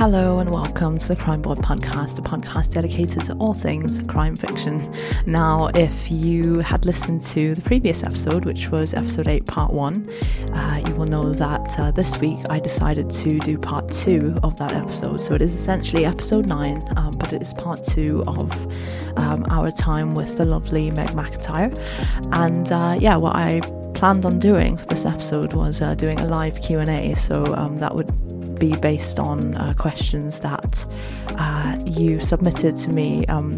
Hello and welcome to the Crime Board podcast, a podcast dedicated to all things crime fiction. Now, if you had listened to the previous episode, which was episode 8, part 1, uh, you will know that uh, this week I decided to do part 2 of that episode. So it is essentially episode 9, um, but it is part 2 of um, our time with the lovely Meg McIntyre. And uh, yeah, what I planned on doing for this episode was uh, doing a live Q&A. So um, that would be based on uh, questions that uh, you submitted to me um,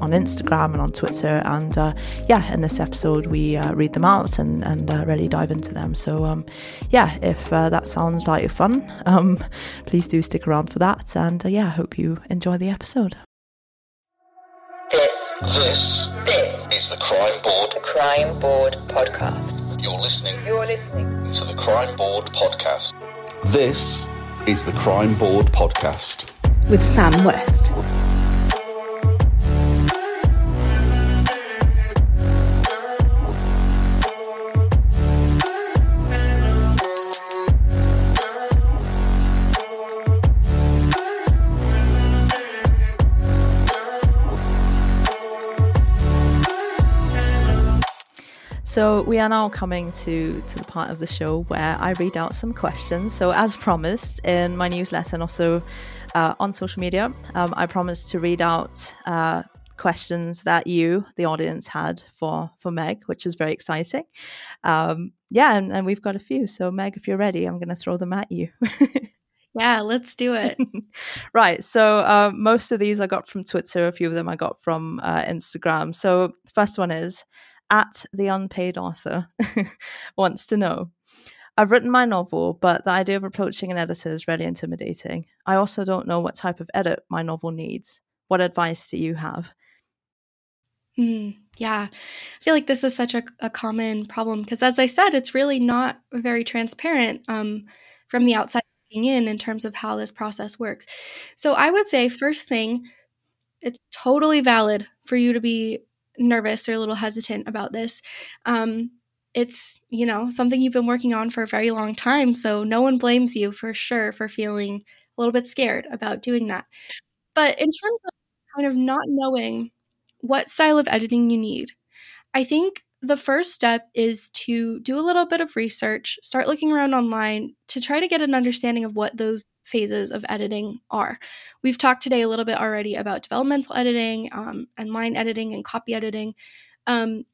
on Instagram and on Twitter. And uh, yeah, in this episode, we uh, read them out and, and uh, really dive into them. So um, yeah, if uh, that sounds like fun, um, please do stick around for that. And yeah, I hope you enjoy the episode. This, This this, is the Crime Board. the Crime Board podcast. You're listening You're listening. to the Crime Board podcast. This is the Crime Board podcast. with Sam West. So we are now coming to to the part of the show where I read out some questions. So as promised in my newsletter and also uh, on social media, um, I promised to read out uh, questions that you, the audience, had for for Meg, which is very exciting. Um, yeah, and, and we've got a few. So Meg, if you're ready, I'm going to throw them at you. Yeah, let's do it. right. So uh, most of these I got from Twitter. A few of them I got from uh, Instagram. So the first one is at the unpaid author wants to know. I've written my novel, but the idea of approaching an editor is really intimidating. I also don't know what type of edit my novel needs. What advice do you have? Hmm, yeah, I feel like this is such a, a common problem because, as I said, it's really not very transparent um, from the outside looking in in terms of how this process works. So, I would say, first thing, it's totally valid for you to be nervous or a little hesitant about this. Um, it's you know something you've been working on for a very long time, so no one blames you for sure for feeling a little bit scared about doing that. But in terms of kind of not knowing what style of editing you need. I think the first step is to do a little bit of research, start looking around online to try to get an understanding of what those phases of editing are. We've talked today a little bit already about developmental editing um, and line editing and copy editing. Um,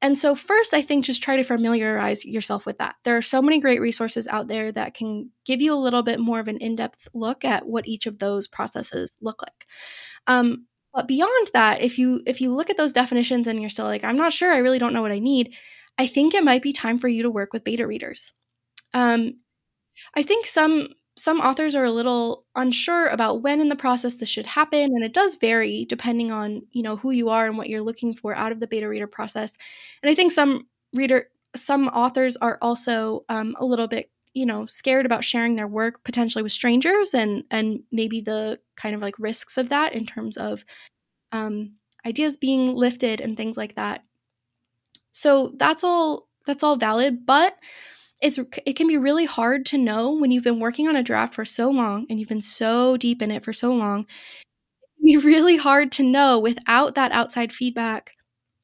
and so, first, I think just try to familiarize yourself with that. There are so many great resources out there that can give you a little bit more of an in depth look at what each of those processes look like. Um, but beyond that, if you if you look at those definitions and you're still like, I'm not sure, I really don't know what I need, I think it might be time for you to work with beta readers. Um, I think some some authors are a little unsure about when in the process this should happen, and it does vary depending on you know who you are and what you're looking for out of the beta reader process. And I think some reader some authors are also um, a little bit you know scared about sharing their work potentially with strangers and and maybe the kind of like risks of that in terms of um, ideas being lifted and things like that so that's all that's all valid but it's it can be really hard to know when you've been working on a draft for so long and you've been so deep in it for so long it can be really hard to know without that outside feedback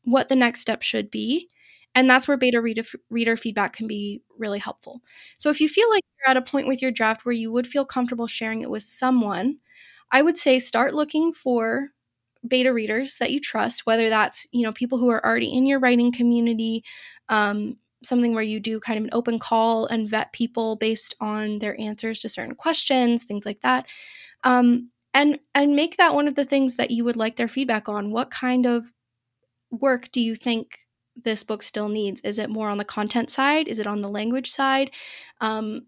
what the next step should be and that's where beta reader, reader feedback can be really helpful. So if you feel like you're at a point with your draft where you would feel comfortable sharing it with someone, I would say start looking for beta readers that you trust, whether that's, you know, people who are already in your writing community, um, something where you do kind of an open call and vet people based on their answers to certain questions, things like that. Um, and and make that one of the things that you would like their feedback on. What kind of work do you think this book still needs? Is it more on the content side? Is it on the language side? Um,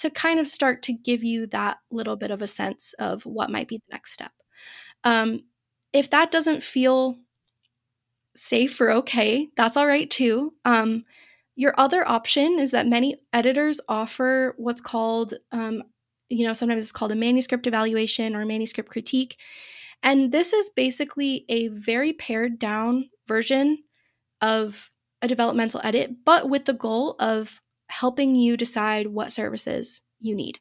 to kind of start to give you that little bit of a sense of what might be the next step. Um, if that doesn't feel safe or okay, that's all right too. Um, your other option is that many editors offer what's called, um, you know, sometimes it's called a manuscript evaluation or manuscript critique. And this is basically a very pared down version of a developmental edit, but with the goal of helping you decide what services you need.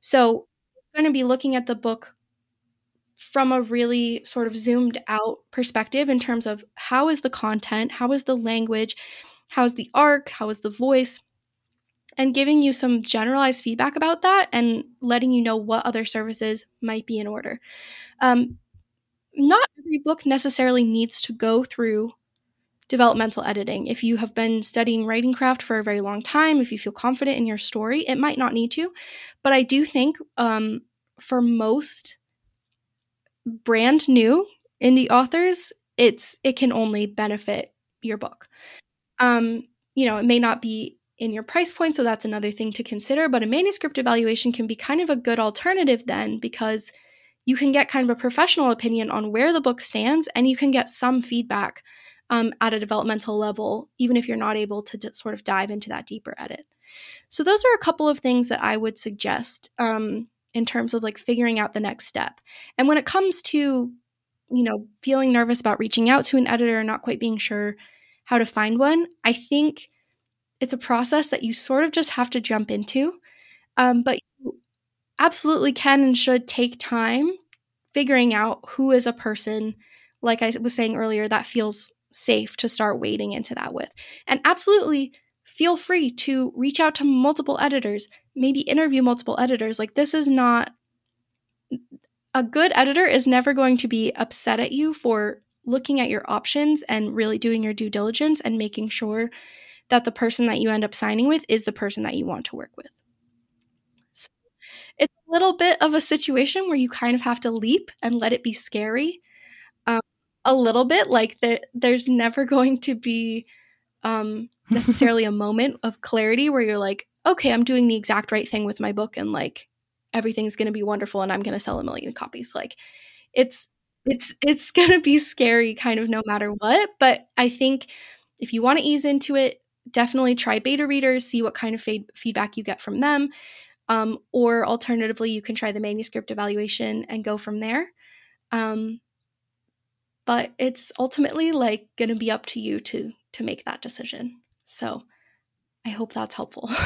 So going to be looking at the book from a really sort of zoomed out perspective in terms of how is the content, how is the language, how is the arc, how is the voice, and giving you some generalized feedback about that and letting you know what other services might be in order. Um, not every book necessarily needs to go through developmental editing. If you have been studying writing craft for a very long time, if you feel confident in your story, it might not need to. But I do think um, for most brand new in the authors, it's it can only benefit your book. Um, you know, it may not be in your price point, so that's another thing to consider. But a manuscript evaluation can be kind of a good alternative then because you can get kind of a professional opinion on where the book stands and you can get some feedback um, at a developmental level, even if you're not able to d- sort of dive into that deeper edit. So, those are a couple of things that I would suggest um, in terms of like figuring out the next step. And when it comes to, you know, feeling nervous about reaching out to an editor and not quite being sure how to find one, I think it's a process that you sort of just have to jump into. Um, but you absolutely can and should take time figuring out who is a person, like I was saying earlier, that feels safe to start wading into that with. And absolutely feel free to reach out to multiple editors, maybe interview multiple editors. Like, this is not a good editor is never going to be upset at you for looking at your options and really doing your due diligence and making sure that the person that you end up signing with is the person that you want to work with. So it's a little bit of a situation where you kind of have to leap and let it be scary. Um, a little bit like there, there's never going to be um, necessarily a moment of clarity where you're like, okay, I'm doing the exact right thing with my book and like everything's going to be wonderful and I'm going to sell a million copies. Like it's it's it's going to be scary kind of no matter what, but I think if you want to ease into it, definitely try beta readers, see what kind of feedback you get from them. Um, or alternatively, you can try the manuscript evaluation and go from there. Um, but it's ultimately like going to be up to you to to make that decision. So I hope that's helpful.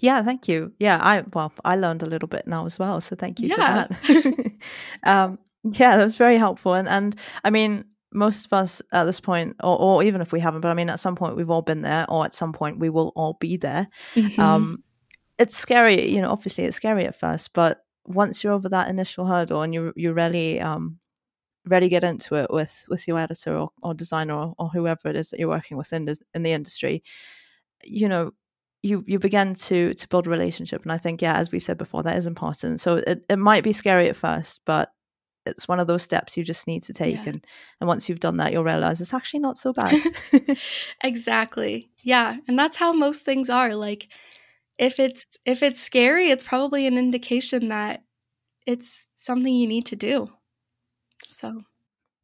yeah, thank you. Yeah, I well, I learned a little bit now as well, so thank you yeah. for that. um, yeah, that was very helpful, and and I mean, most of us at this point, or, or, even if we haven't, but I mean, at some point we've all been there, or at some point we will all be there. Mm-hmm. Um, it's scary, you know. Obviously, it's scary at first, but once you're over that initial hurdle and you you really um really get into it with with your editor or, or designer or, or whoever it is that you're working with in the, in the industry, you know, you you begin to to build a relationship. And i think yeah as we said before that is important. So it, it might be scary at first but it's one of those steps you just need to take. Yeah. and and once you've done that you'll realize it's actually not so bad. Exactly. Yeah. And that's how most things are. Like if it's if it's scary it's probably an indication that it's something you need to do so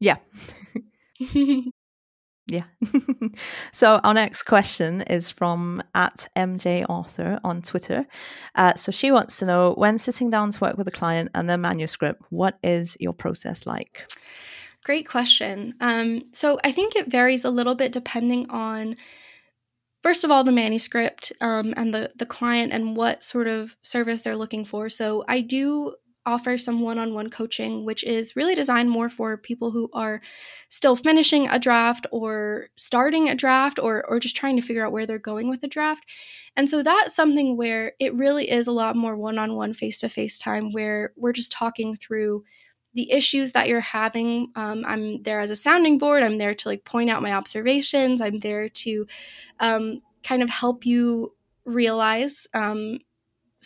yeah yeah. so our next question is from at MJ Author on Twitter. Uh, so she wants to know when sitting down to work with a client and their manuscript, what is your process like? Great question. Um, so I think it varies a little bit depending on, first of all, the manuscript um, and the the client and what sort of service they're looking for. So I do offer some one on one coaching, which is really designed more for people who are still finishing a draft or starting a draft or, or just trying to figure out where they're going with a draft. And so that's something where it really is a lot more one on one, face to face time where we're just talking through the issues that you're having. Um, I'm there as a sounding board. I'm there to like point out my observations. I'm there to um, kind of help you realize um,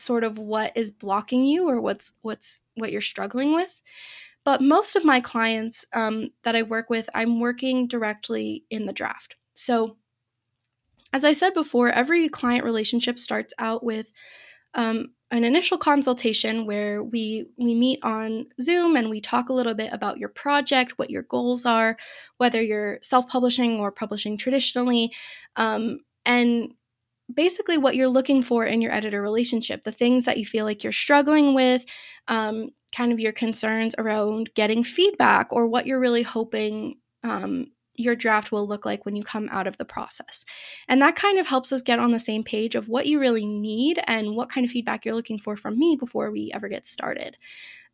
sort of what is blocking you or what's what's what you're struggling with. But most of my clients um, that i work with i'm working directly in the draft. So as i said before every client relationship starts out with um, an initial consultation where we we meet on zoom and we talk a little bit about your project what your goals are whether you're self-publishing or publishing traditionally um, and basically what you're looking for in your editor relationship, the things that you feel like you're struggling with, um, kind of your concerns around getting feedback or what you're really hoping um, your draft will look like when you come out of the process. And that kind of helps us get on the same page of what you really need and what kind of feedback you're looking for from me before we ever get started.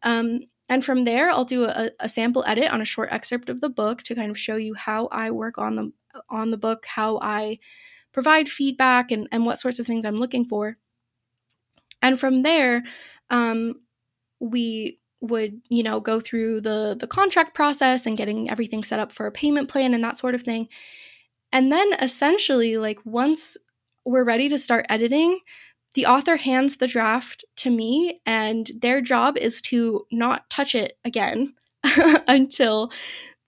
Um, and from there, I'll do a, a, sample edit on a short excerpt of the book to kind of show you how I work on the on the book, how I provide feedback, and, and what sorts of things I'm looking for. And from there, um, we would you know go through the the contract process and getting everything set up for a payment plan and that sort of thing and then essentially like once we're ready to start editing the author hands the draft to me and their job is to not touch it again until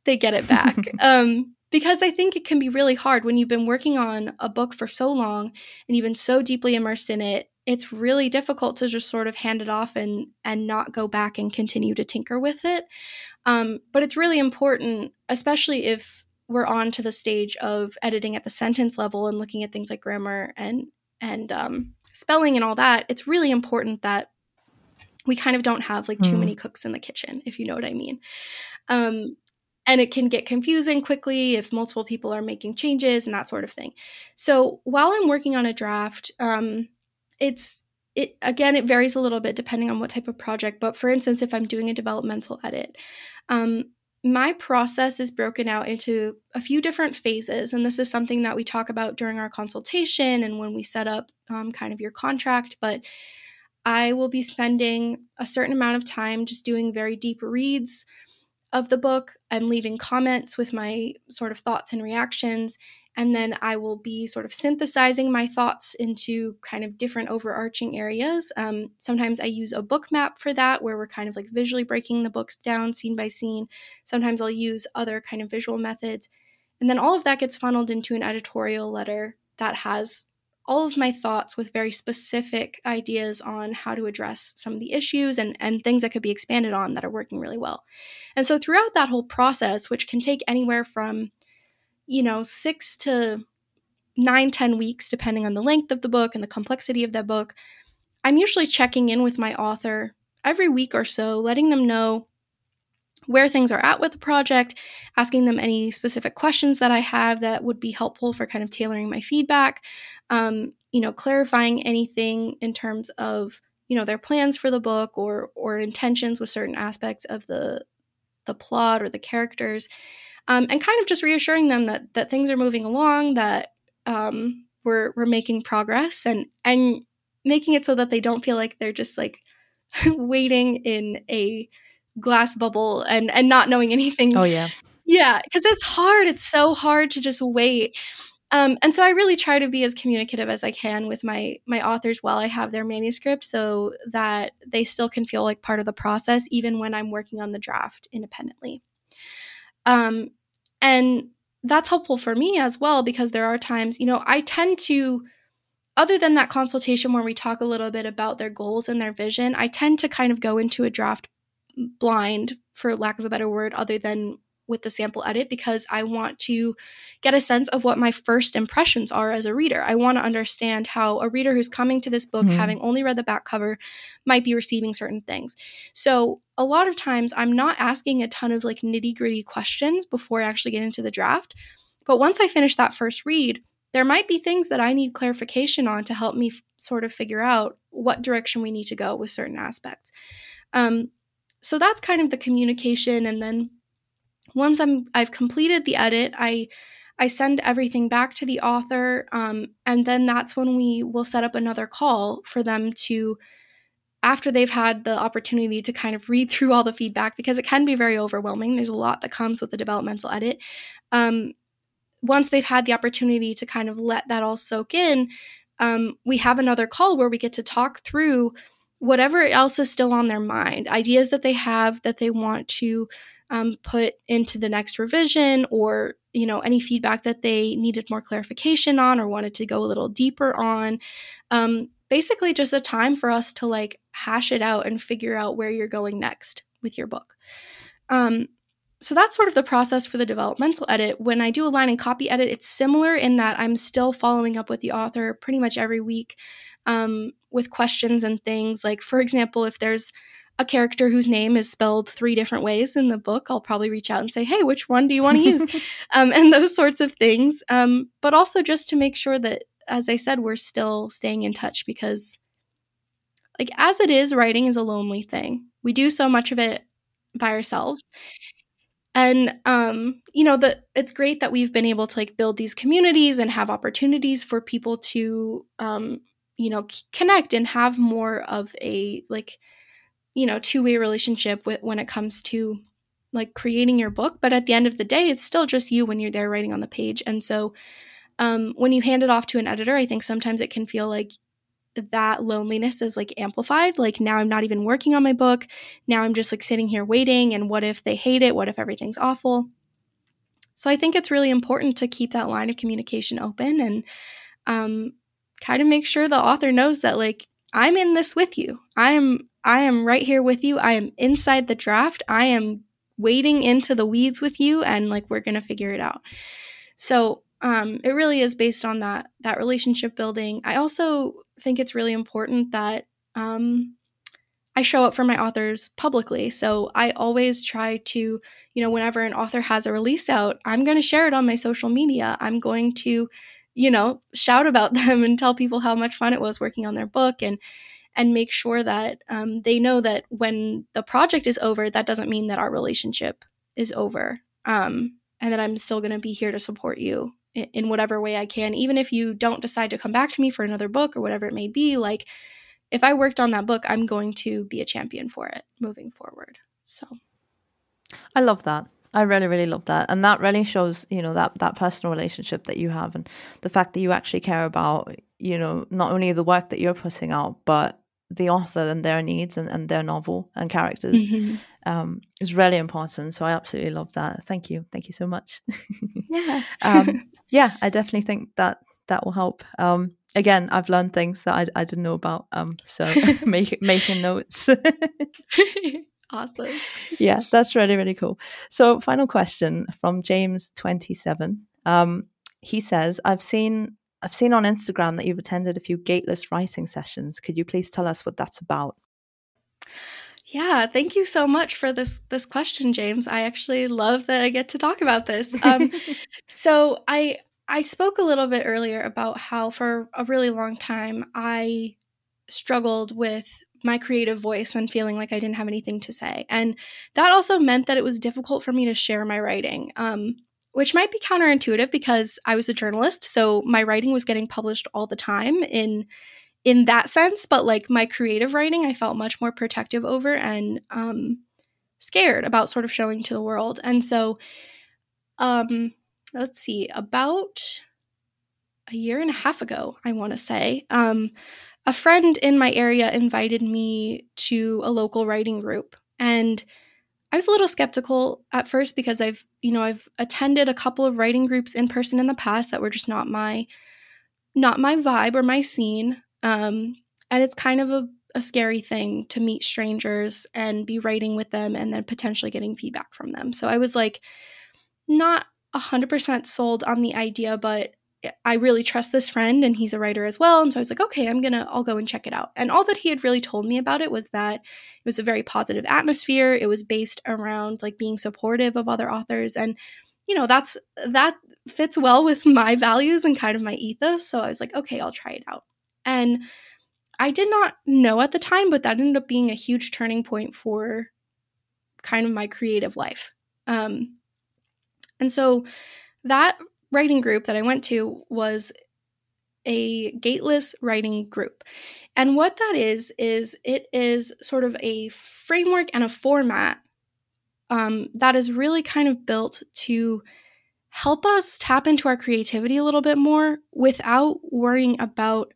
they get it back um, because i think it can be really hard when you've been working on a book for so long and you've been so deeply immersed in it it's really difficult to just sort of hand it off and and not go back and continue to tinker with it. Um, but it's really important, especially if we're on to the stage of editing at the sentence level and looking at things like grammar and and um, spelling and all that. It's really important that we kind of don't have like too mm. many cooks in the kitchen, if you know what I mean. Um, and it can get confusing quickly if multiple people are making changes and that sort of thing. So while I'm working on a draft, um, it's it again it varies a little bit depending on what type of project but for instance if i'm doing a developmental edit um, my process is broken out into a few different phases and this is something that we talk about during our consultation and when we set up um, kind of your contract but i will be spending a certain amount of time just doing very deep reads of the book and leaving comments with my sort of thoughts and reactions and then I will be sort of synthesizing my thoughts into kind of different overarching areas. Um, sometimes I use a book map for that, where we're kind of like visually breaking the books down scene by scene. Sometimes I'll use other kind of visual methods. And then all of that gets funneled into an editorial letter that has all of my thoughts with very specific ideas on how to address some of the issues and, and things that could be expanded on that are working really well. And so throughout that whole process, which can take anywhere from you know, six to nine, ten weeks, depending on the length of the book and the complexity of that book, I'm usually checking in with my author every week or so, letting them know where things are at with the project, asking them any specific questions that I have that would be helpful for kind of tailoring my feedback, um, you know, clarifying anything in terms of you know their plans for the book or or intentions with certain aspects of the the plot or the characters um, and kind of just reassuring them that that things are moving along, that um, we're we're making progress, and and making it so that they don't feel like they're just like waiting in a glass bubble and and not knowing anything. Oh yeah, yeah, because it's hard. It's so hard to just wait. Um, and so I really try to be as communicative as I can with my my authors while I have their manuscript, so that they still can feel like part of the process, even when I'm working on the draft independently. Um, and that's helpful for me as well because there are times, you know, I tend to, other than that consultation where we talk a little bit about their goals and their vision, I tend to kind of go into a draft blind, for lack of a better word, other than with the sample edit because I want to get a sense of what my first impressions are as a reader. I want to understand how a reader who's coming to this book, mm-hmm. having only read the back cover, might be receiving certain things. So, a lot of times, I'm not asking a ton of like nitty gritty questions before I actually get into the draft. But once I finish that first read, there might be things that I need clarification on to help me f- sort of figure out what direction we need to go with certain aspects. Um, so that's kind of the communication and then once I'm I've completed the edit, I I send everything back to the author, um, and then that's when we will set up another call for them to, after they've had the opportunity to kind of read through all the feedback, because it can be very overwhelming. There's a lot that comes with the developmental edit. Um, once they've had the opportunity to kind of let that all soak in, um, we have another call where we get to talk through whatever else is still on their mind, ideas that they have that they want to um, put into the next revision or you know any feedback that they needed more clarification on or wanted to go a little deeper on. Um, basically just a time for us to like hash it out and figure out where you're going next with your book. Um, so that's sort of the process for the developmental edit. When i do a line and copy edit it's similar in that i'm still following up with the author pretty much every week um, with questions and things. Like, for example, if there's a character whose name is spelled three different ways in the book, I'll probably reach out and say, hey, which one do you want to use? um, and those sorts of things. Um, but also just to make sure that, as I said, we're still staying in touch because, like, as it is, writing is a lonely thing. We do so much of it by ourselves. And um, you know, that it's great that we've been able to like build these communities and have opportunities for people to um, you know, c- connect and have more of a like you know two-way relationship with when it comes to like creating your book but at the end of the day it's still just you when you're there writing on the page. And so um, when you hand it off to an editor i think sometimes it can feel like that loneliness is like amplified. Like now i'm not even working on my book. Now i'm just like sitting here waiting and what if they hate it? What if everything's awful? So i think it's really important to keep that line of communication open and um, kind of make sure the author knows that like i'm in this with you i am I am right here with you. I am inside the draft. I am wading into the weeds with you and like we're going to figure it out. So, um, it really is based on that that relationship building. I also think it's really important that um, I show up for my authors publicly. So I always try to, you know, whenever an author has a release out, I'm going to share it on my social media. I'm going to, you know, shout about them and tell people how much fun it was working on their book and and make sure that um, they know that when the project is over, that doesn't mean that our relationship is over. Um, and that I'm still going to be here to support you in, in whatever way I can, even if you don't decide to come back to me for another book or whatever it may be. Like, if I worked on that book, I'm going to be a champion for it moving forward. So, I love that. I really, really love that, and that really shows, you know, that that personal relationship that you have, and the fact that you actually care about, you know, not only the work that you're putting out, but the author and their needs and, and their novel and characters mm-hmm. um, is really important. So I absolutely love that. Thank you. Thank you so much. yeah. um, yeah, I definitely think that that will help. Um, again, I've learned things that I, I didn't know about. Um, so make, making notes. Awesome. Yeah, that's really, really cool. So final question from James27. Um, he says, I've seen I've seen on Instagram that you've attended a few gateless writing sessions. Could you please tell us what that's about? Yeah, thank you so much for this this question, James. I actually love that I get to talk about this. Um, so I I spoke a little bit earlier about how for a really long time I struggled with my creative voice and feeling like I didn't have anything to say, and that also meant that it was difficult for me to share my writing. Um, which might be counterintuitive because I was a journalist, so my writing was getting published all the time in in that sense, but like my creative writing, I felt much more protective over and um, scared about sort of showing to the world. And so, um, let's see, about a year and a half ago, I want to say, um, a friend in my area invited me to a local writing group, and I was a little skeptical at first because I've, you know, I've attended a couple of writing groups in person in the past that were just not my not my vibe or my scene. Um, and it's kind of a, a scary thing to meet strangers and be writing with them and then potentially getting feedback from them. So I was like not 100% sold on the idea, but I really trust this friend and he's a writer as well. And so I was like, okay, I'm going to, I'll go and check it out. And all that he had really told me about it was that it was a very positive atmosphere. It was based around like being supportive of other authors. And, you know, that's, that fits well with my values and kind of my ethos. So I was like, okay, I'll try it out. And I did not know at the time, but that ended up being a huge turning point for kind of my creative life. Um, and so that writing group that I went to was a gateless writing group. And what that is, is it is sort of a framework and a format um, that is really kind of built to help us tap into our creativity a little bit more without worrying about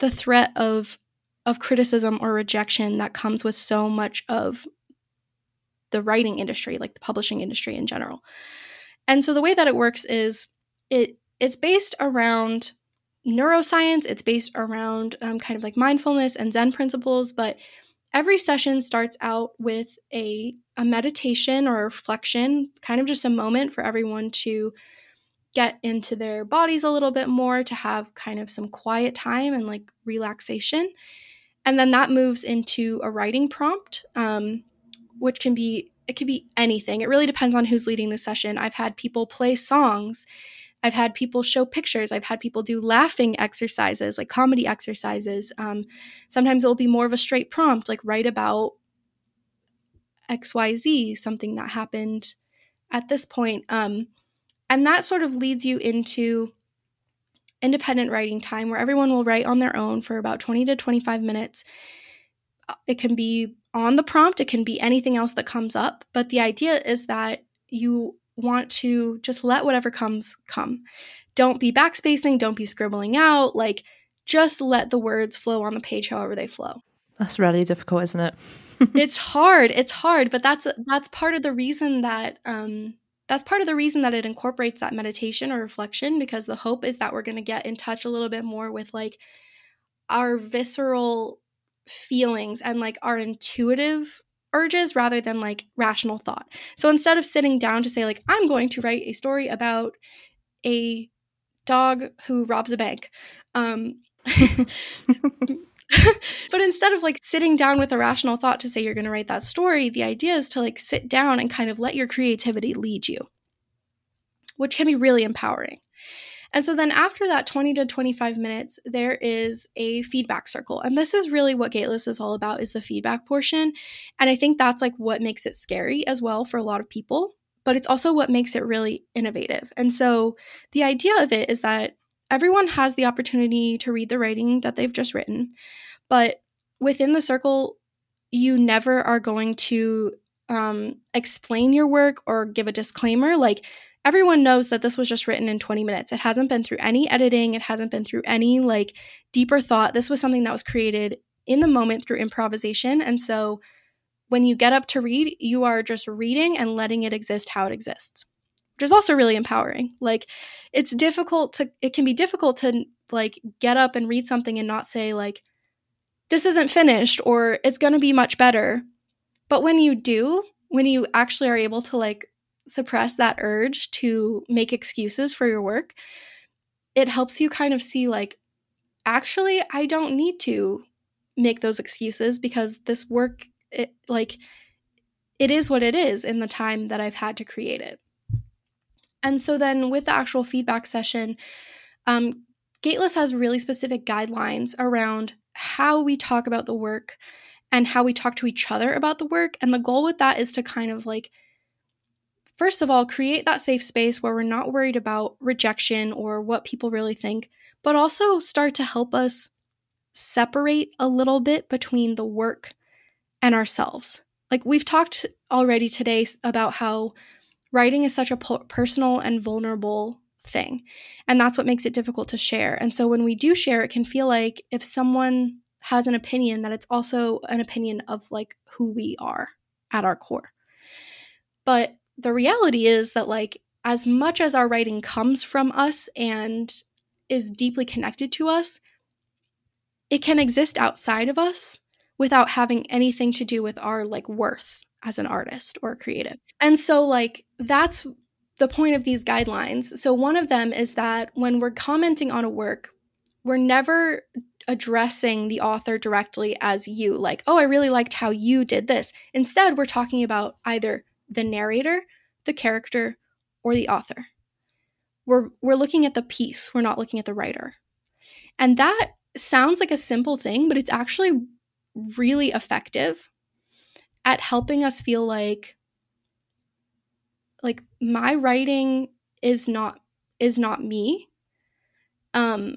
the threat of of criticism or rejection that comes with so much of the writing industry, like the publishing industry in general. And so the way that it works is it it's based around neuroscience. It's based around um, kind of like mindfulness and Zen principles, but every session starts out with a, a meditation or a reflection, kind of just a moment for everyone to get into their bodies a little bit more to have kind of some quiet time and like relaxation. And then that moves into a writing prompt, um, which can be it can be anything. It really depends on who's leading the session. I've had people play songs. I've had people show pictures. I've had people do laughing exercises, like comedy exercises. Um, sometimes it'll be more of a straight prompt, like write about XYZ, something that happened at this point. Um, and that sort of leads you into independent writing time where everyone will write on their own for about 20 to 25 minutes. Uh, it can be on the prompt, it can be anything else that comes up. But the idea is that you want to just let whatever comes come. Don't be backspacing, don't be scribbling out. Like, just let the words flow on the page however they flow. That's really difficult, isn't it? it's hard. It's hard, but that's that's part of the reason that um that's part of the reason that it incorporates that meditation or reflection because the hope is that we're going to get in touch a little bit more with like our visceral feelings and like our intuitive urges rather than like rational thought. So instead of sitting down to say like I'm going to write a story about a dog who robs a bank um but instead of like sitting down with a rational thought to say you're going to write that story, the idea is to like sit down and kind of let your creativity lead you, which can be really empowering. And so then after that 20 to 25 minutes, there is a feedback circle. And this is really what Gateless is all about is the feedback portion. And I think that's like what makes it scary as well for a lot of people, but it's also what makes it really innovative. And so the idea of it is that everyone has the opportunity to read the writing that they've just written, but within the circle, you never are going to um, explain your work or give a disclaimer. Like everyone knows that this was just written in 20 minutes. It hasn't been through any editing, it hasn't been through any like deeper thought. This was something that was created in the moment through improvisation. And so when you get up to read, you are just reading and letting it exist how it exists which is also really empowering. Like it's difficult to it can be difficult to like get up and read something and not say like this isn't finished or it's going to be much better. But when you do, when you actually are able to like suppress that urge to make excuses for your work, it helps you kind of see like actually I don't need to make those excuses because this work it like it is what it is in the time that I've had to create it. And so then with the actual feedback session, um, Gateless has really specific guidelines around how we talk about the work and how we talk to each other about the work. And the goal with that is to kind of like, first of all, create that safe space where we're not worried about rejection or what people really think, but also start to help us separate a little bit between the work and ourselves. Like we've talked already today about how writing is such a personal and vulnerable thing. And that's what makes it difficult to share. And so when we do share, it can feel like if someone has an opinion, that it's also an opinion of like who we are at our core. But the reality is that, like, as much as our writing comes from us and is deeply connected to us, it can exist outside of us without having anything to do with our like worth as an artist or creative. And so, like, that's the point of these guidelines. So, one of them is that when we're commenting on a work, we're never addressing the author directly as you, like, oh, I really liked how you did this. Instead, we're talking about either the narrator, the character, or the author. We're, we're looking at the piece, we're not looking at the writer. And that sounds like a simple thing, but it's actually really effective at helping us feel like like my writing is not is not me um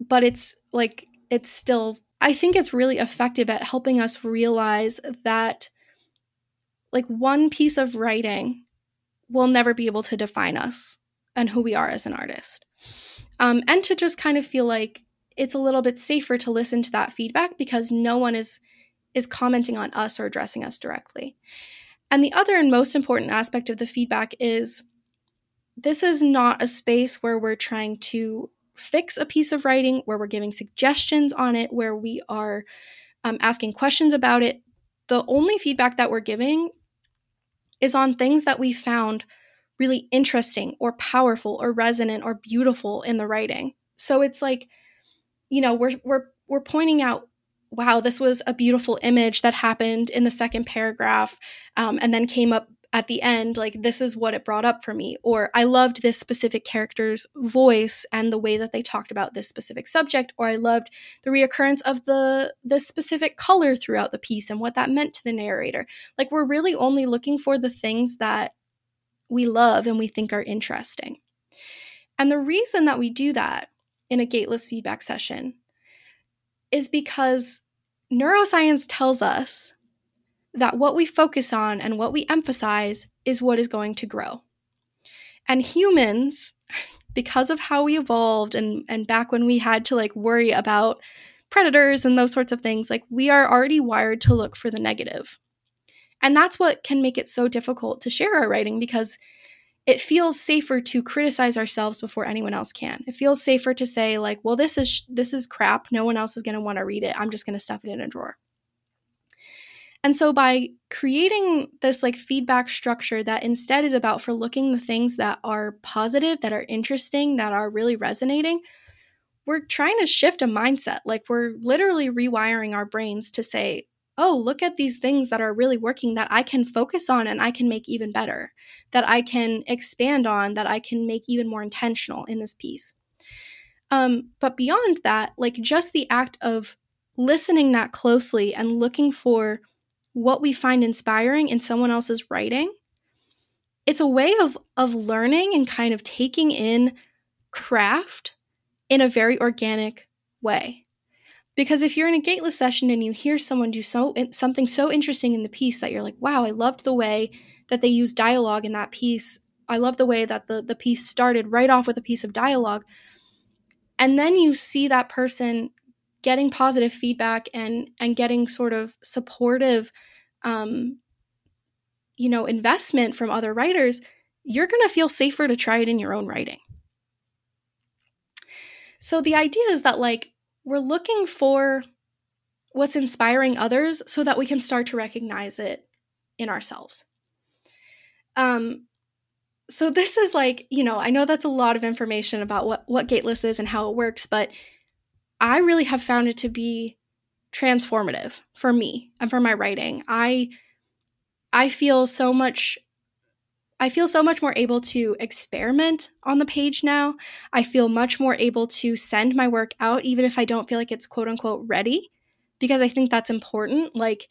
but it's like it's still i think it's really effective at helping us realize that like one piece of writing will never be able to define us and who we are as an artist um, and to just kind of feel like it's a little bit safer to listen to that feedback because no one is is commenting on us or addressing us directly. And the other and most important aspect of the feedback is this is not a space where we're trying to fix a piece of writing, where we're giving suggestions on it, where we are um, asking questions about it. The only feedback that we're giving is on things that we found really interesting or powerful or resonant or beautiful in the writing. So it's like, you know, we're we're we're pointing out, wow, this was a beautiful image that happened in the second paragraph, um, and then came up at the end like this is what it brought up for me or i loved this specific character's voice and the way that they talked about this specific subject or i loved the reoccurrence of the the specific color throughout the piece and what that meant to the narrator. Like we're really only looking for the things that we love and we think are interesting. And the reason that we do that in a gateless feedback session is because neuroscience tells us that what we focus on and what we emphasize is what is going to grow. And humans, because of how we evolved and, and back when we had to like worry about predators and those sorts of things, like we are already wired to look for the negative. And that's what can make it so difficult to share our writing because it feels safer to criticize ourselves before anyone else can. It feels safer to say like, well this is this is crap. No one else is going to want to read it. I'm just going to stuff it in a drawer. And so by creating this like feedback structure that instead is about for looking the things that are positive, that are interesting, that are really resonating, we're trying to shift a mindset. Like we're literally rewiring our brains to say, oh, look at these things that are really working that I can focus on and I can make even better, that I can expand on, that I can make even more intentional in this piece. Um, but beyond that, like just the act of listening that closely and looking for what we find inspiring in someone else's writing, it's a way of of learning and kind of taking in craft in a very organic way. Because if you're in a gateless session and you hear someone do so something so interesting in the piece that you're like, "Wow, I loved the way that they used dialogue in that piece. I love the way that the the piece started right off with a piece of dialogue." And then you see that person getting positive feedback and and getting sort of supportive um you know investment from other writers you're going to feel safer to try it in your own writing. So the idea is that like we're looking for what's inspiring others so that we can start to recognize it in ourselves. Um so this is like you know i know that's a lot of information about what what gateless is and how it works but I really have found it to be transformative for me and for my writing. I I feel so much I feel so much more able to experiment on the page now. I feel much more able to send my work out even if I don't feel like it's quote unquote ready because I think that's important. Like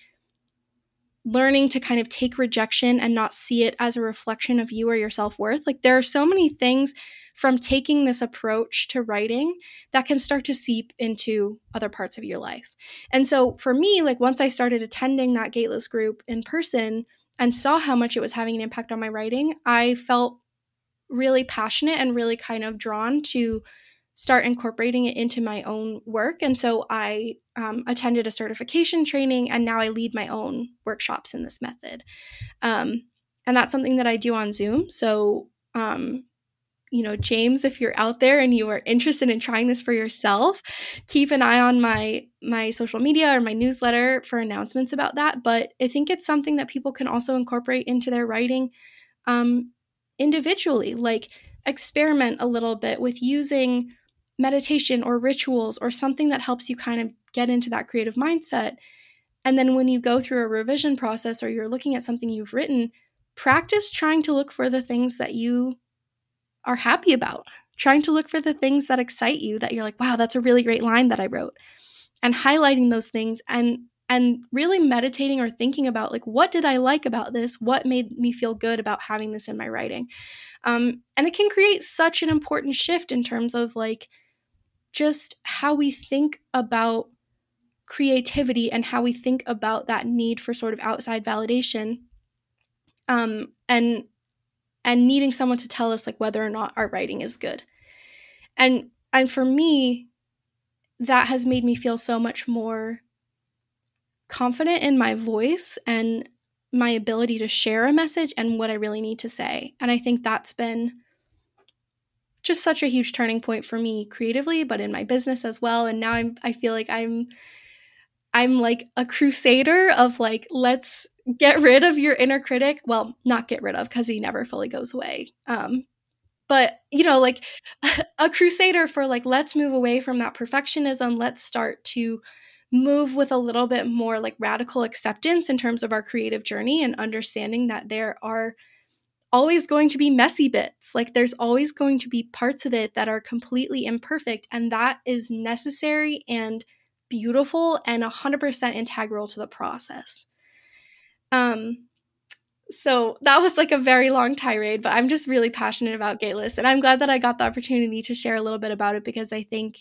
learning to kind of take rejection and not see it as a reflection of you or your self worth. Like there are so many things from taking this approach to writing that can start to seep into other parts of your life. And so for me, like once I started attending that gateless group in person and saw how much it was having an impact on my writing, I felt really passionate and really kind of drawn to start incorporating it into my own work. And so I um, attended a certification training and now I lead my own workshops in this method. Um, and that's something that I do on Zoom. So um, you know, James, if you're out there and you are interested in trying this for yourself, keep an eye on my my social media or my newsletter for announcements about that. But I think it's something that people can also incorporate into their writing um, individually, like experiment a little bit with using meditation or rituals or something that helps you kind of get into that creative mindset. And then when you go through a revision process or you're looking at something you've written, practice trying to look for the things that you are happy about, trying to look for the things that excite you that you're like, wow, that's a really great line that I wrote. And highlighting those things and and really meditating or thinking about like what did I like about this? What made me feel good about having this in my writing? Um, and it can create such an important shift in terms of like just how we think about creativity and how we think about that need for sort of outside validation um, and and needing someone to tell us like whether or not our writing is good. And and for me that has made me feel so much more confident in my voice and my ability to share a message and what I really need to say. And I think that's been just such a huge turning point for me creatively, but in my business as well. And now I'm I feel like I'm I'm like a crusader of like, let's get rid of your inner critic. Well, not get rid of because he never fully goes away. Um, but you know, like a crusader for like, let's move away from that perfectionism. Let's start to move with a little bit more like radical acceptance in terms of our creative journey and understanding that there are always going to be messy bits. Like there's always going to be parts of it that are completely imperfect, and that is necessary and beautiful and 100% integral to the process. Um, so that was like a very long tirade, but I'm just really passionate about Gateless, and I'm glad that I got the opportunity to share a little bit about it because I think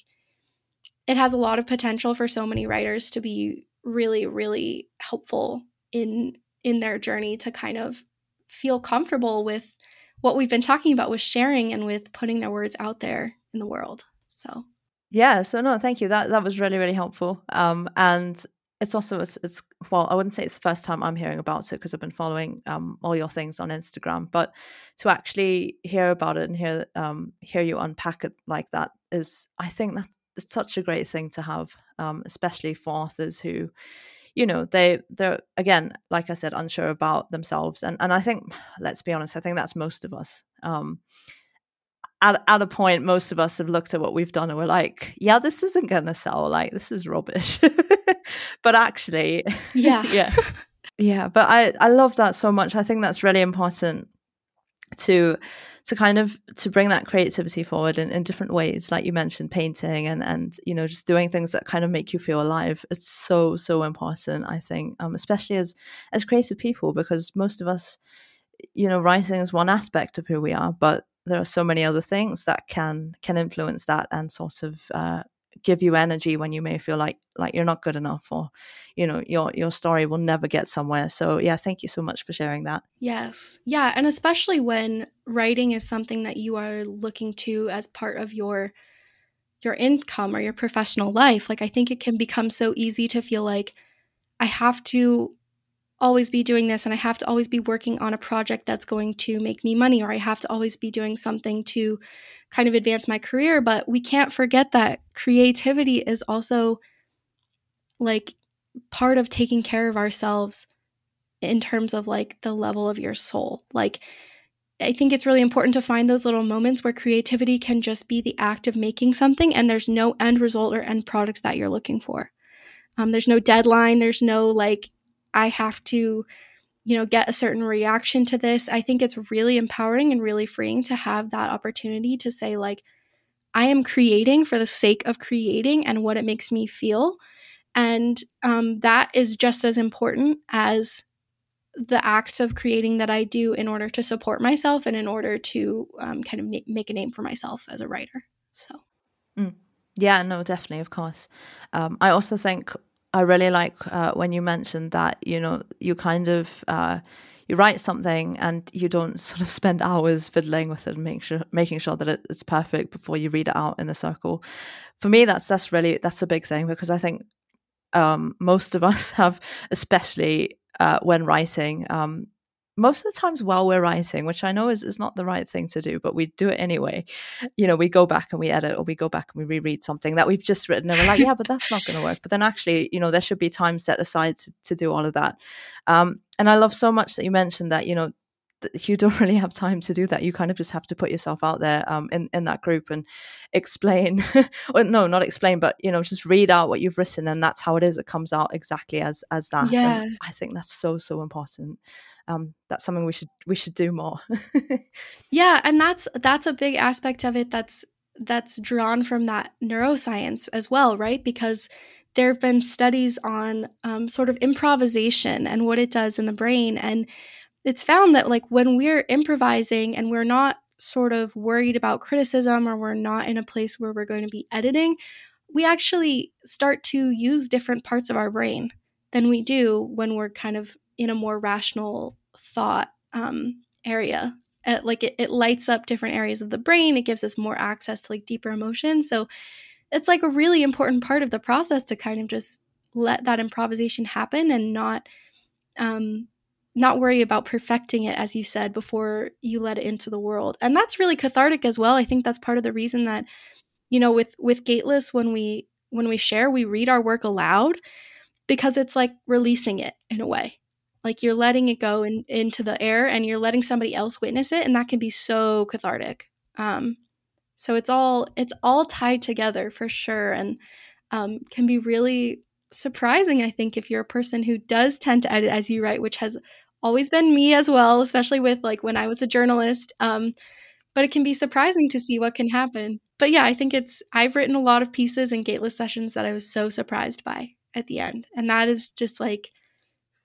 it has a lot of potential for so many writers to be really, really helpful in in their journey to kind of feel comfortable with what we've been talking about with sharing and with putting their words out there in the world. So yeah, so no, thank you. That that was really really helpful. Um, and it's also it's, it's well, I wouldn't say it's the first time I'm hearing about it because I've been following um all your things on Instagram, but to actually hear about it and hear um hear you unpack it like that is, I think that's it's such a great thing to have, um, especially for authors who you know they they're again like i said unsure about themselves and and i think let's be honest i think that's most of us um at, at a point most of us have looked at what we've done and we're like yeah this isn't gonna sell. Like this is rubbish. But actually yeah. yeah. Yeah but i i love that so much. I think that's really important to to kind of to bring that creativity forward in, in different ways like you mentioned painting and and you know just doing things that kind of make you feel alive. It's so so important i think um, especially as as creative people because most of us you know writing is one aspect of who we are but there are so many other things that can can influence that and sort of uh, give you energy when you may feel like like you're not good enough or you know your your story will never get somewhere. So yeah thank you so much for sharing that. Yes. Yeah and especially when writing is something that you are looking to as part of your your income or your professional life like i think it can become so easy to feel like i have to always be doing this and I have to always be working on a project that's going to make me money or I have to always be doing something to kind of advance my career. But we can't forget that creativity is also like part of taking care of ourselves in terms of like the level of your soul. Like, I think it's really important to find those little moments where creativity can just be the act of making something and there's no end result or end product that you're looking for. Um, there's no deadline, there's no like I have to, you know, get a certain reaction to this. I think it's really empowering and really freeing to have that opportunity to say, like, I am creating for the sake of creating and what it makes me feel. And um, that is just as important as the acts of creating that I do in order to support myself and in order to um, kind of na- make a name for myself as a writer. So, mm. yeah, no, definitely, of course. Um, I also think I really like uh, when you mentioned that you know you kind of uh, you write something and you don't sort of spend hours fiddling with it and make sure making sure that it, it's perfect before you read it out in the circle. For me, that's that's really that's a big thing because I think um, most of us have, especially uh, when writing, um, most of the times while we're writing, which I know is, is not the right thing to do, but we do it anyway. You know, we go back and we edit or we go back and we reread something that we've just written and we're like, yeah, but that's not going to work. But then actually, you know, there should be time set aside to, to do all of that. Um, and I love so much that you mentioned that, you know, you don't really have time to do that. You kind of just have to put yourself out there um, in in that group and explain, or no, not explain, but you know, just read out what you've written, and that's how it is. It comes out exactly as as that. Yeah, and I think that's so so important. Um, that's something we should we should do more. yeah, and that's that's a big aspect of it. That's that's drawn from that neuroscience as well, right? Because there have been studies on um, sort of improvisation and what it does in the brain and it's found that like when we're improvising and we're not sort of worried about criticism or we're not in a place where we're going to be editing, we actually start to use different parts of our brain than we do when we're kind of in a more rational thought um, area. Like it, it lights up different areas of the brain. It gives us more access to like deeper emotions. So it's like a really important part of the process to kind of just let that improvisation happen and not um, not worry about perfecting it as you said before you let it into the world and that's really cathartic as well i think that's part of the reason that you know with with gateless when we when we share we read our work aloud because it's like releasing it in a way. Like you're letting it go in, into the air and you're letting somebody else witness it and that can be so cathartic. Um so it's all it's all tied together for sure and um, can be really surprising, I think, if you're a person who does tend to edit as you write, which has always been me as well, especially with like when I was a journalist. Um, but it can be surprising to see what can happen. But yeah, I think it's, I've written a lot of pieces in gateless sessions that I was so surprised by at the end. And that is just like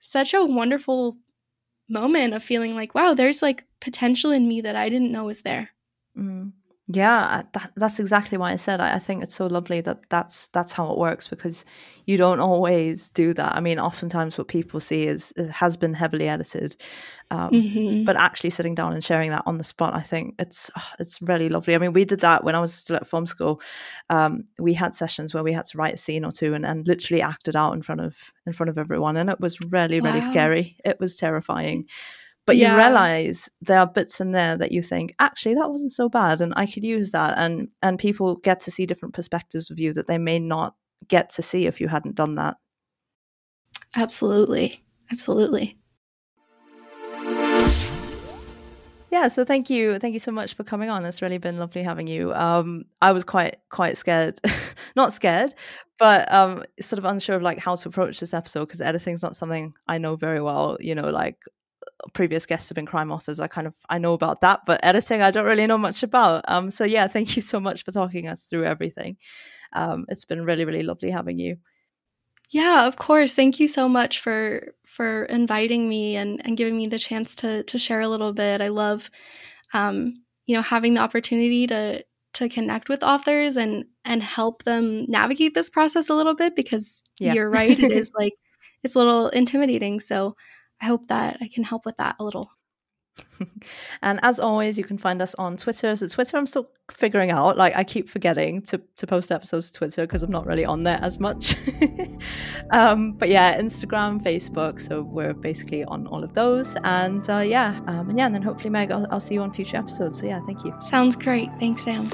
such a wonderful moment of feeling like, wow, there's like potential in me that I didn't know was there. Mm. Yeah, that, that's exactly why I said I, I, think it's so lovely that that's that's how it works because you don't always do that. I mean, oftentimes what people see is it has been heavily edited, um, mm-hmm. but actually sitting down and sharing that on the spot, I think it's it's really lovely. I mean, we did that when I was still at film school. Um, we had sessions where we had to write a scene or two and, and literally act it out in front of in front of everyone, and it was really really wow. scary. It was terrifying but yeah. you realize there are bits in there that you think actually that wasn't so bad and i could use that and and people get to see different perspectives of you that they may not get to see if you hadn't done that. Absolutely. Absolutely. Yeah so thank you. Thank you so much for coming on. It's really been lovely having you. Um i was quite quite scared. Not scared but um sort of unsure of like how to approach this episode because editing's not something i know very well you know like previous guests have been crime authors. I kind of I know about that, but editing I don't really know much about. Um, so yeah, thank you so much for talking us through everything. Um, it's been really really lovely having you. Yeah, of course. Thank you so much for for inviting me and and giving me the chance to to share a little bit. I love, um, you know, having the opportunity to to connect with authors and and help them navigate this process a little bit because yeah. you're right, it is like it's a little intimidating. So I hope that I can help with that a little. and as always, you can find us on Twitter. So Twitter, I'm still figuring out. Like I keep forgetting to to post episodes to Twitter because I'm not really on there as much. um, but yeah, Instagram, Facebook. So we're basically on all of those. And uh, yeah, um, and yeah, and then hopefully, Meg, I'll, I'll see you on future episodes. So yeah, thank you. Sounds great. Thanks, Sam.